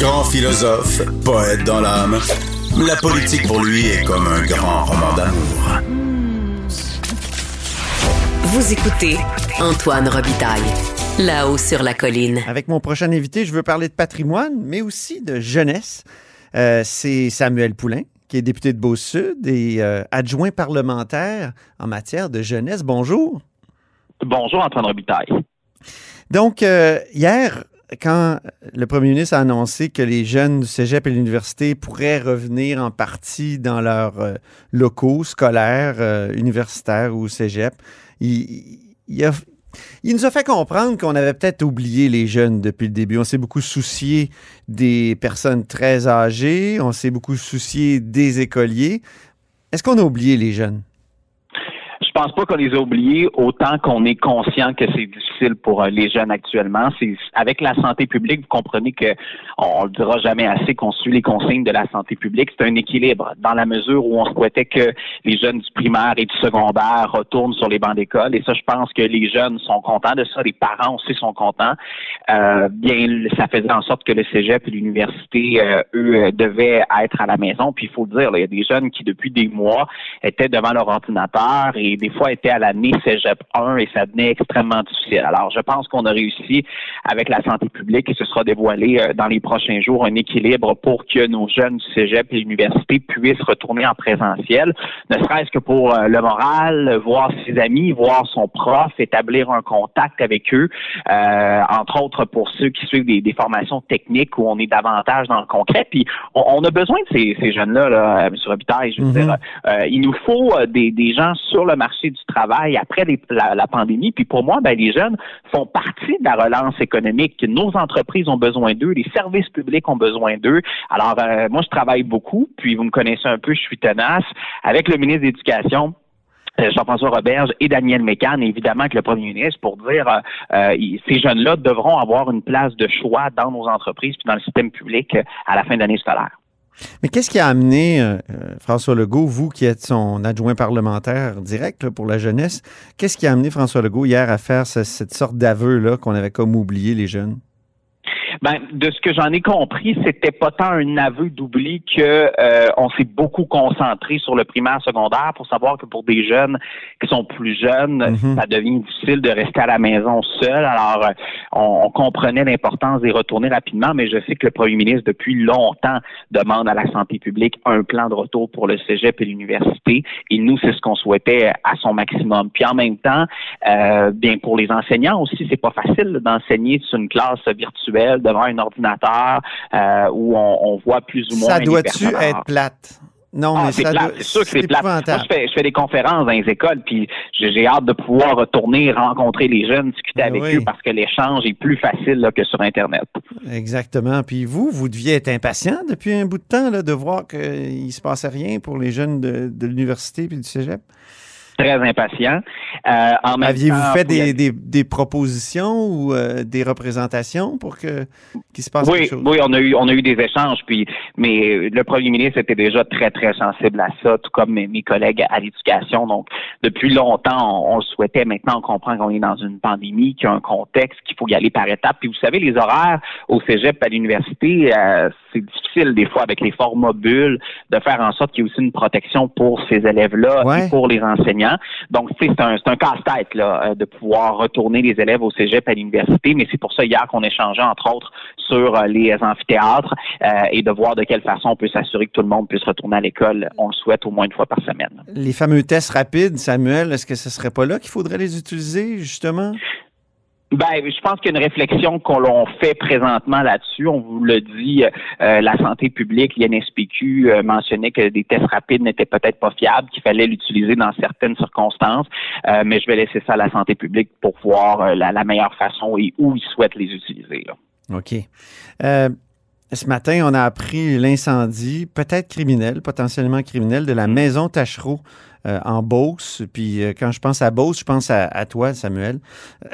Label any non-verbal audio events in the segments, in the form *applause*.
Grand philosophe, poète dans l'âme, la politique pour lui est comme un grand roman d'amour. Vous écoutez Antoine Robitaille, là-haut sur la colline. Avec mon prochain invité, je veux parler de patrimoine, mais aussi de jeunesse. Euh, c'est Samuel Poulain, qui est député de Beau-Sud et euh, adjoint parlementaire en matière de jeunesse. Bonjour. Bonjour, Antoine Robitaille. Donc, euh, hier, quand le premier ministre a annoncé que les jeunes du cégep et l'université pourraient revenir en partie dans leurs euh, locaux scolaires, euh, universitaires ou cégep, il, nous a fait comprendre qu'on avait peut-être oublié les jeunes depuis le début. On s'est beaucoup soucié des personnes très âgées, on s'est beaucoup soucié des écoliers. Est-ce qu'on a oublié les jeunes? Pense pas qu'on les a oubliés autant qu'on est conscient que c'est difficile pour euh, les jeunes actuellement. C'est avec la santé publique, vous comprenez que on, le dira jamais assez qu'on suit les consignes de la santé publique. C'est un équilibre dans la mesure où on souhaitait que les jeunes du primaire et du secondaire retournent sur les bancs d'école. Et ça, je pense que les jeunes sont contents de ça. Les parents aussi sont contents. Euh, bien, ça faisait en sorte que le cégep et l'université, euh, eux, euh, devaient être à la maison. Puis il faut dire, il y a des jeunes qui depuis des mois étaient devant leur ordinateur et des fois étaient à l'année Cégep 1 et ça devenait extrêmement difficile. Alors, je pense qu'on a réussi avec la santé publique et ce sera dévoilé euh, dans les prochains jours un équilibre pour que nos jeunes du Cégep et l'université puissent retourner en présentiel, ne serait-ce que pour euh, le moral, voir ses amis, voir son prof, établir un contact avec eux, euh, entre autres pour ceux qui suivent des, des, formations techniques où on est davantage dans le concret. Puis, on, on a besoin de ces, ces jeunes-là, là, M. Robitaille, je veux mm -hmm. dire, euh, il nous faut des, des gens sur le marché du travail après la, pandémie. Puis pour moi, ben, les jeunes font partie de la relance économique. Nos entreprises ont besoin d'eux, les services publics ont besoin d'eux. Alors, euh, moi, je travaille beaucoup, puis vous me connaissez un peu, je suis tenace. Avec le ministre de l'Éducation, Jean-François Roberge et Daniel Mécan, évidemment que le premier ministre, pour dire euh, euh, ces jeunes-là devront avoir une place de choix dans nos entreprises puis dans le système public à la fin de l'année scolaire. Mais qu'est-ce qui a amené euh, François Legault, vous qui êtes son adjoint parlementaire direct pour la jeunesse, qu'est-ce qui a amené François Legault hier à faire ce, cette sorte d'aveu-là qu'on avait comme oublié les jeunes? Ben, de ce que j'en ai compris, c'était pas tant un aveu d'oubli que euh, on s'est beaucoup concentré sur le primaire secondaire pour savoir que pour des jeunes qui sont plus jeunes, mm -hmm. ça devient difficile de rester à la maison seul. Alors, euh, on, on, comprenait l'importance d'y retourner rapidement, mais je sais que le premier ministre, depuis longtemps, demande à la santé publique un plan de retour pour le cégep et l'université. Et nous, c'est ce qu'on souhaitait à son maximum. Puis en même temps, euh, bien pour les enseignants aussi, c'est pas facile d'enseigner sur une classe virtuelle devant un ordinateur euh, où on, on, voit plus ou moins. Ça doit-tu être plate? Non, ah, mais c'est ça plate. C'est sûr que c'est plate. Moi, je fais, je fais, des conférences dans les écoles, puis j'ai hâte de pouvoir retourner rencontrer les jeunes, discuter avec oui. eux, parce que l'échange est plus facile là, que sur Internet. Exactement. Puis vous, vous deviez être impatient depuis un bout de temps là, de voir qu'il ne se passait rien pour les jeunes de, de l'université puis du cégep? Très impatient. Euh, Aviez-vous fait des, des, des, propositions ou euh, des représentations pour que qu'il se passe oui, quelque chose? Oui, on a eu on a eu des échanges, puis mais le premier ministre était déjà très très sensible à ça, tout comme mes, mes collègues à l'éducation. Donc depuis longtemps, on, on, le souhaitait. Maintenant, on comprend qu'on est dans une pandémie, qu'il y a un contexte, qu'il faut y aller par étapes. Puis vous savez, les horaires au cégep à l'université, euh, c'est difficile des fois avec les formats bulles de faire en sorte qu'il y ait aussi une protection pour ces élèves-là ouais. et pour les enseignants. Donc, c'est un, casse-tête là, de pouvoir retourner les élèves au cégep à l'université, mais c'est pour ça hier qu'on échangeait, entre autres, sur les amphithéâtres euh, et de voir de quelle façon on peut s'assurer que tout le monde puisse retourner à l'école. On le souhaite au moins une fois par semaine. Les fameux tests rapides, Samuel, est-ce que ce serait pas là qu'il faudrait les utiliser, justement? Ben, je pense qu'il y a une réflexion qu'on fait présentement là-dessus. On vous le dit, euh, la santé publique, l'INSPQ euh, mentionnait que des tests rapides n'étaient peut-être pas fiables, qu'il fallait l'utiliser dans certaines circonstances. Euh, mais je vais laisser ça à la santé publique pour voir la, la, meilleure façon et où ils souhaitent les utiliser. Là. OK. Euh, ce matin, on a appris l'incendie, peut-être criminel, potentiellement criminel, de la Mm. maison Tachereau euh, en Beauce. Puis euh, quand je pense à Beauce, je pense à, à toi, Samuel. *laughs*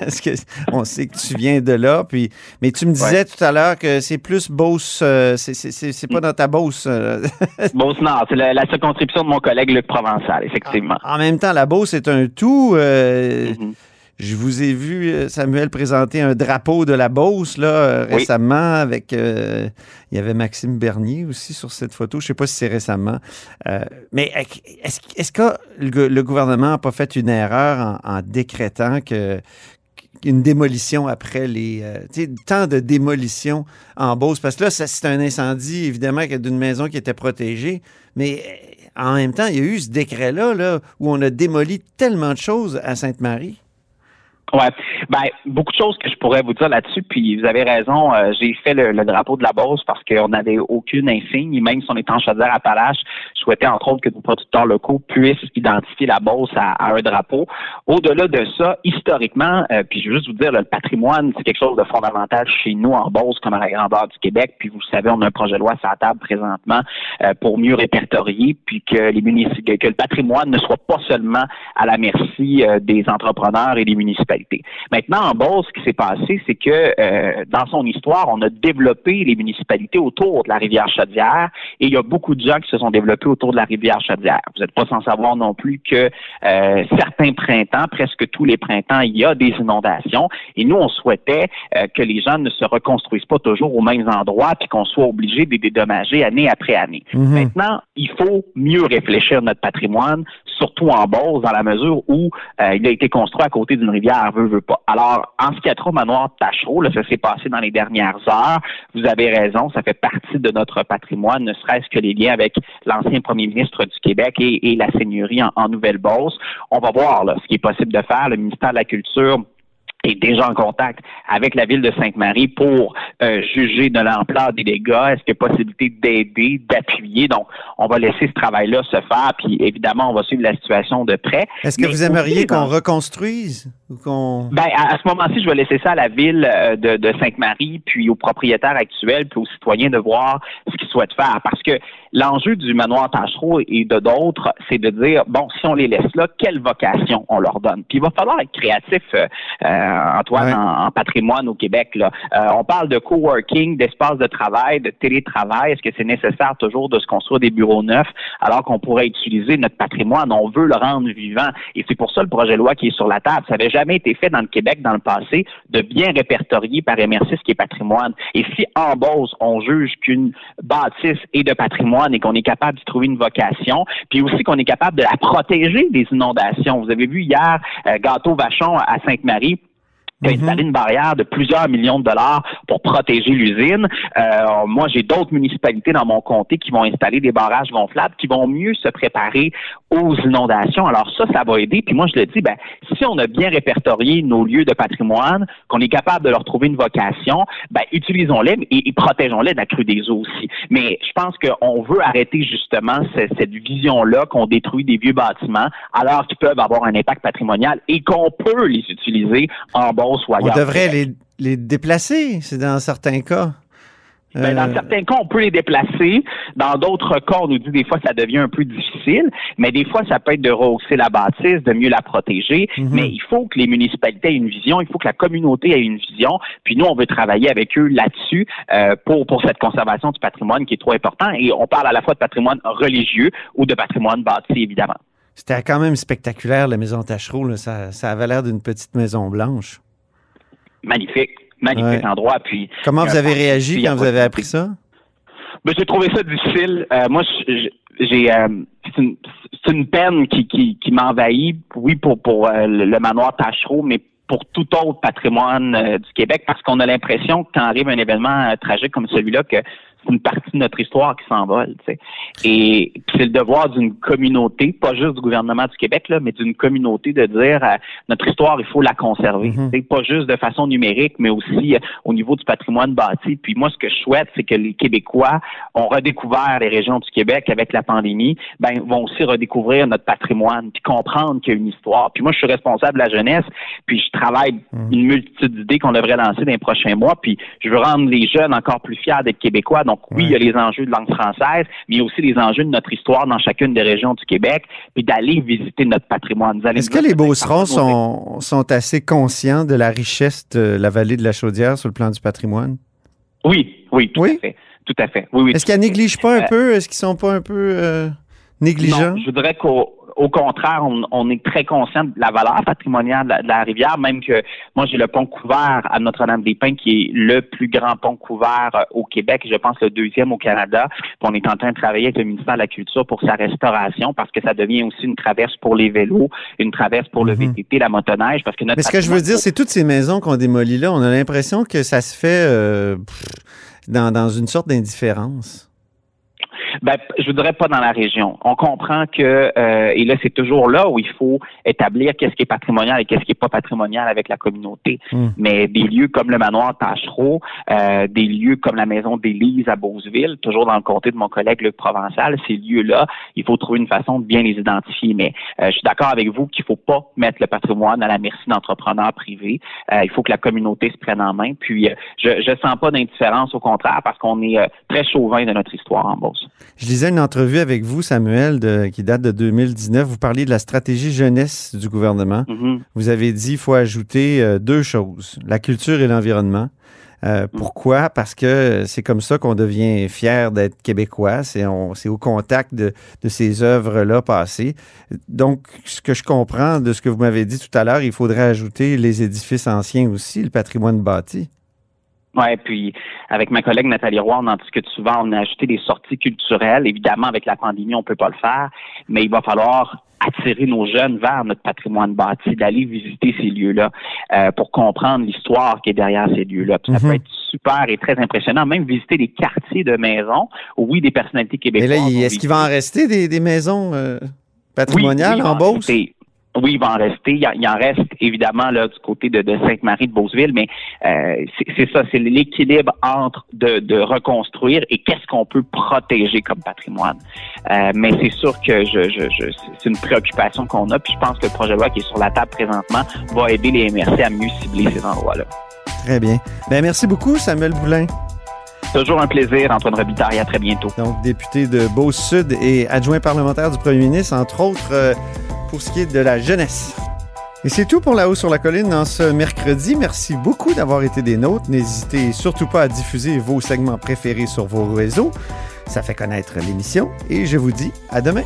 Parce que on sait que tu viens de là. Puis, mais tu me disais tout à l'heure que c'est plus Beauce, euh, c'est- pas dans ta Beauce. euh. *laughs* Beauce-Nord, c'est la, la circonscription de mon collègue Luc Provençal, effectivement. en même temps, la Beauce est un tout. euh, Mhm. Je vous ai vu, euh, Samuel, présenter un drapeau de la Beauce là, euh, Oui. récemment avec. euh, il y avait Maxime Bernier aussi sur cette photo. Je ne sais pas si c'est récemment. Euh, mais est-ce est-ce que le, le gouvernement n'a pas fait une erreur en, en décrétant que une démolition après les. euh, tu sais, tant de démolitions en Beauce? Parce que là, c'est un incendie, évidemment, d'une maison qui était protégée. Mais euh, en même temps, il y a eu ce décret-là là, où on a démoli tellement de choses à Sainte-Marie. Ouais, ben beaucoup de choses que je pourrais vous dire là-dessus. Puis vous avez raison, euh, j'ai fait le, le drapeau de la Beauce parce qu'on n'avait aucune insigne. Même si on est en chaudière Appalaches, je souhaitais entre autres que nos producteurs locaux puissent identifier la Beauce à, à un drapeau. Au-delà de ça, historiquement, euh, puis je veux juste vous dire, le patrimoine, c'est quelque chose de fondamental chez nous en Beauce comme à la grandeur du Québec. Puis vous savez, on a un projet de loi sur la table présentement euh, pour mieux répertorier, puis que les que le patrimoine ne soit pas seulement à la merci euh, des entrepreneurs et des municipalités. Maintenant, en Beauce, ce qui s'est passé, c'est que euh, dans son histoire, on a développé les municipalités autour de la rivière Chaudière et il y a beaucoup de gens qui se sont développés autour de la rivière Chaudière. Vous n'êtes pas sans savoir non plus que euh, certains printemps, presque tous les printemps, il y a des inondations et nous, on souhaitait euh, que les gens ne se reconstruisent pas toujours aux mêmes endroits puis qu'on soit obligé de les dédommager année après année. Mhm. Maintenant, il faut mieux réfléchir notre patrimoine, surtout en Beauce, dans la mesure où il a été construit à côté d'une rivière, Alors, en ce qui a au manoir Tachereau, là, ça s'est passé dans les dernières heures. Vous avez raison, ça fait partie de notre patrimoine, ne serait-ce que les liens avec l'ancien premier ministre du Québec et, la seigneurie en, Nouvelle-Beauce. On va voir ce qui est possible de faire. Le ministère de la Culture est déjà en contact avec la ville de Sainte-Marie pour euh, juger de l'ampleur des dégâts. Est-ce qu'il y a possibilité d'aider, d'appuyer? Donc, on va laisser ce travail-là se faire, puis évidemment, on va suivre la situation de près. Est-ce que Mais vous aimeriez qu'on reconstruise ou qu'on. ben, à, à ce moment-ci, je vais laisser ça à la ville euh, de, de Sainte-Marie, puis aux propriétaires actuels, puis aux citoyens de voir ce qu'ils souhaitent faire. Parce que l'enjeu du manoir Tachereau et de d'autres, c'est de dire, bon, si on les laisse là, quelle vocation on leur donne? Puis il va falloir être créatif, euh, euh, Antoine, Ouais. en, en patrimoine au Québec. Là. Euh, on parle de coworking, d'espace de travail, de télétravail. Est-ce que c'est nécessaire toujours de se construire des bureaux neufs alors qu'on pourrait utiliser notre patrimoine? On veut le rendre vivant. Et c'est pour ça le projet de loi qui est sur la table. Ça n'avait jamais été fait dans le Québec dans le passé de bien répertorier par MRC ce qui est patrimoine. Et si en Beauce, on juge qu'une bâtisse est de patrimoine et qu'on est capable d'y trouver une vocation, puis aussi qu'on est capable de la protéger des inondations. Vous avez vu hier euh, Gâteau Vachon à Sainte-Marie qui a Mhm. installé une barrière de plusieurs millions de dollars pour protéger l'usine. Euh, moi, j'ai d'autres municipalités dans mon comté qui vont installer des barrages gonflables, qui vont mieux se préparer aux inondations. Alors ça, ça va aider. Puis moi, je le dis, ben, si on a bien répertorié nos lieux de patrimoine, qu'on est capable de leur trouver une vocation, ben, utilisons-les et, et protégeons-les de la crue des eaux aussi. Mais je pense qu'on veut arrêter justement ce- cette vision-là qu'on détruit des vieux bâtiments alors qu'ils peuvent avoir un impact patrimonial et qu'on peut les utiliser en Beauce ou On ailleurs. devrait les, les déplacer, c'est dans certains cas. Ben, dans Euh, certains cas, on peut les déplacer. Dans d'autres cas, on nous dit des fois ça devient un peu difficile, mais des fois, ça peut être de rehausser la bâtisse, de mieux la protéger. Mhm. Mais il faut que les municipalités aient une vision, il faut que la communauté ait une vision. Puis nous, on veut travailler avec eux là-dessus euh, pour, pour cette conservation du patrimoine qui est trop important. Et on parle à la fois de patrimoine religieux ou de patrimoine bâti, évidemment. C'était quand même spectaculaire, la maison Tachereau. là. Ça, ça avait l'air d'une petite maison blanche. Magnifique. Magnifique Ouais. endroit. Puis Comment a vous avez réagi quand vous avez appris ça? Ben, j'ai trouvé ça difficile. Euh, moi, j'ai euh, c'est une, peine qui, qui, qui m'envahit, oui, pour, pour euh, le, manoir Tachereau, mais pour tout autre patrimoine euh, du Québec, parce qu'on a l'impression que quand arrive un événement euh, tragique comme celui-là, que une partie de notre histoire qui s'envole. tu sais. Et c'est le devoir d'une communauté, pas juste du gouvernement du Québec, là, mais d'une communauté de dire euh, notre histoire, il faut la conserver. Tu sais, Pas juste de façon numérique, mais aussi euh, au niveau du patrimoine bâti. Puis moi, ce que je souhaite, c'est que les Québécois ont redécouvert les régions du Québec avec la pandémie, ben vont aussi redécouvrir notre patrimoine, puis comprendre qu'il y a une histoire. Puis moi, je suis responsable de la jeunesse, puis je travaille Mhm. une multitude d'idées qu'on devrait lancer dans les prochains mois. Puis je veux rendre les jeunes encore plus fiers d'être québécois. Donc oui, Ouais. il y a les enjeux de langue française, mais il y a aussi les enjeux de notre histoire dans chacune des régions du Québec, puis d'aller visiter notre patrimoine. Est-ce que les Beaucerons sont, sont assez conscients de la richesse de la vallée de la Chaudière sur le plan du patrimoine? Oui, oui, tout Oui? à fait. Tout à fait. Oui, oui. Est-ce qu'ils négligent pas un Euh, peu? Est-ce qu'ils sont pas un peu euh, négligents? Non, je voudrais qu'au au contraire, on, on est très conscient de la valeur patrimoniale de la, de la rivière, même que moi j'ai le pont couvert à Notre-Dame-des-Pins qui est le plus grand pont couvert euh, au Québec, je pense le deuxième au Canada. Puis on est en train de travailler avec le ministère de la Culture pour sa restauration parce que ça devient aussi une traverse pour les vélos, une traverse pour le Mhm. VTT, la motoneige, parce que notre Mais ce que je veux dire, c'est toutes ces maisons qu'on démolit là, on a l'impression que ça se fait euh, dans, dans une sorte d'indifférence. Ben, je voudrais pas dans la région. On comprend que, euh, et là, c'est toujours là où il faut établir qu'est-ce qui est patrimonial et qu'est-ce qui est pas patrimonial avec la communauté. Hmm. Mais des lieux comme le manoir Tachereau, euh, des lieux comme la maison d'Élise à Beauceville, toujours dans le comté de mon collègue Luc Provençal, ces lieux-là, il faut trouver une façon de bien les identifier. Mais euh, je suis d'accord avec vous qu'il faut pas mettre le patrimoine à la merci d'entrepreneurs privés. Euh, il faut que la communauté se prenne en main. Puis, euh, je, je sens pas d'indifférence, au contraire, parce qu'on est euh, très chauvin de notre histoire en Beauce. Je lisais une entrevue avec vous, Samuel, de- qui date de 2019. Vous parliez de la stratégie jeunesse du gouvernement. Mhm. Vous avez dit qu'il faut ajouter euh, deux choses, la culture et l'environnement. Euh, pourquoi? Parce que c'est comme ça qu'on devient fier d'être québécois. C'est au contact de, de ces œuvres-là passées. Donc, ce que je comprends de ce que vous m'avez dit tout à l'heure, il faudrait ajouter les édifices anciens aussi, le patrimoine bâti. Ouais, puis avec ma collègue Nathalie Roy, on en discute souvent. On a ajouté des sorties culturelles. Évidemment, avec la pandémie, on peut pas le faire, mais il va falloir attirer nos jeunes vers notre patrimoine bâti, d'aller visiter ces lieux-là euh, pour comprendre l'histoire qui est derrière ces lieux-là. Puis Ça Mhm. peut être super et très impressionnant. Même visiter des quartiers de maisons, oui, des personnalités Mais québécoises. là, il- ont est-ce qu'il va en rester des, des maisons euh, oui, patrimoniales oui, en Beauce? Oui, il va en rester. Il, en- il en reste évidemment là du côté de, de Sainte-Marie de Beauceville, mais euh, c'est ça, c'est l'équilibre entre de, de reconstruire et qu'est-ce qu'on peut protéger comme patrimoine. Euh, mais c'est sûr que je, je, je c'est une préoccupation qu'on a, puis je pense que le projet de loi qui est sur la table présentement va aider les MRC à mieux cibler ces endroits-là. Très bien. Ben, merci beaucoup, Samuel Boulin. Toujours un plaisir, Antoine Robitaille. À très bientôt. donc député de Beauce-Sud et adjoint parlementaire du premier ministre, entre autres euh, pour ce qui est de la jeunesse. Et c'est tout pour La Haut sur la Colline en ce mercredi. Merci beaucoup d'avoir été des nôtres. N'hésitez surtout pas à diffuser vos segments préférés sur vos réseaux. Ça fait connaître l'émission et je vous dis à demain.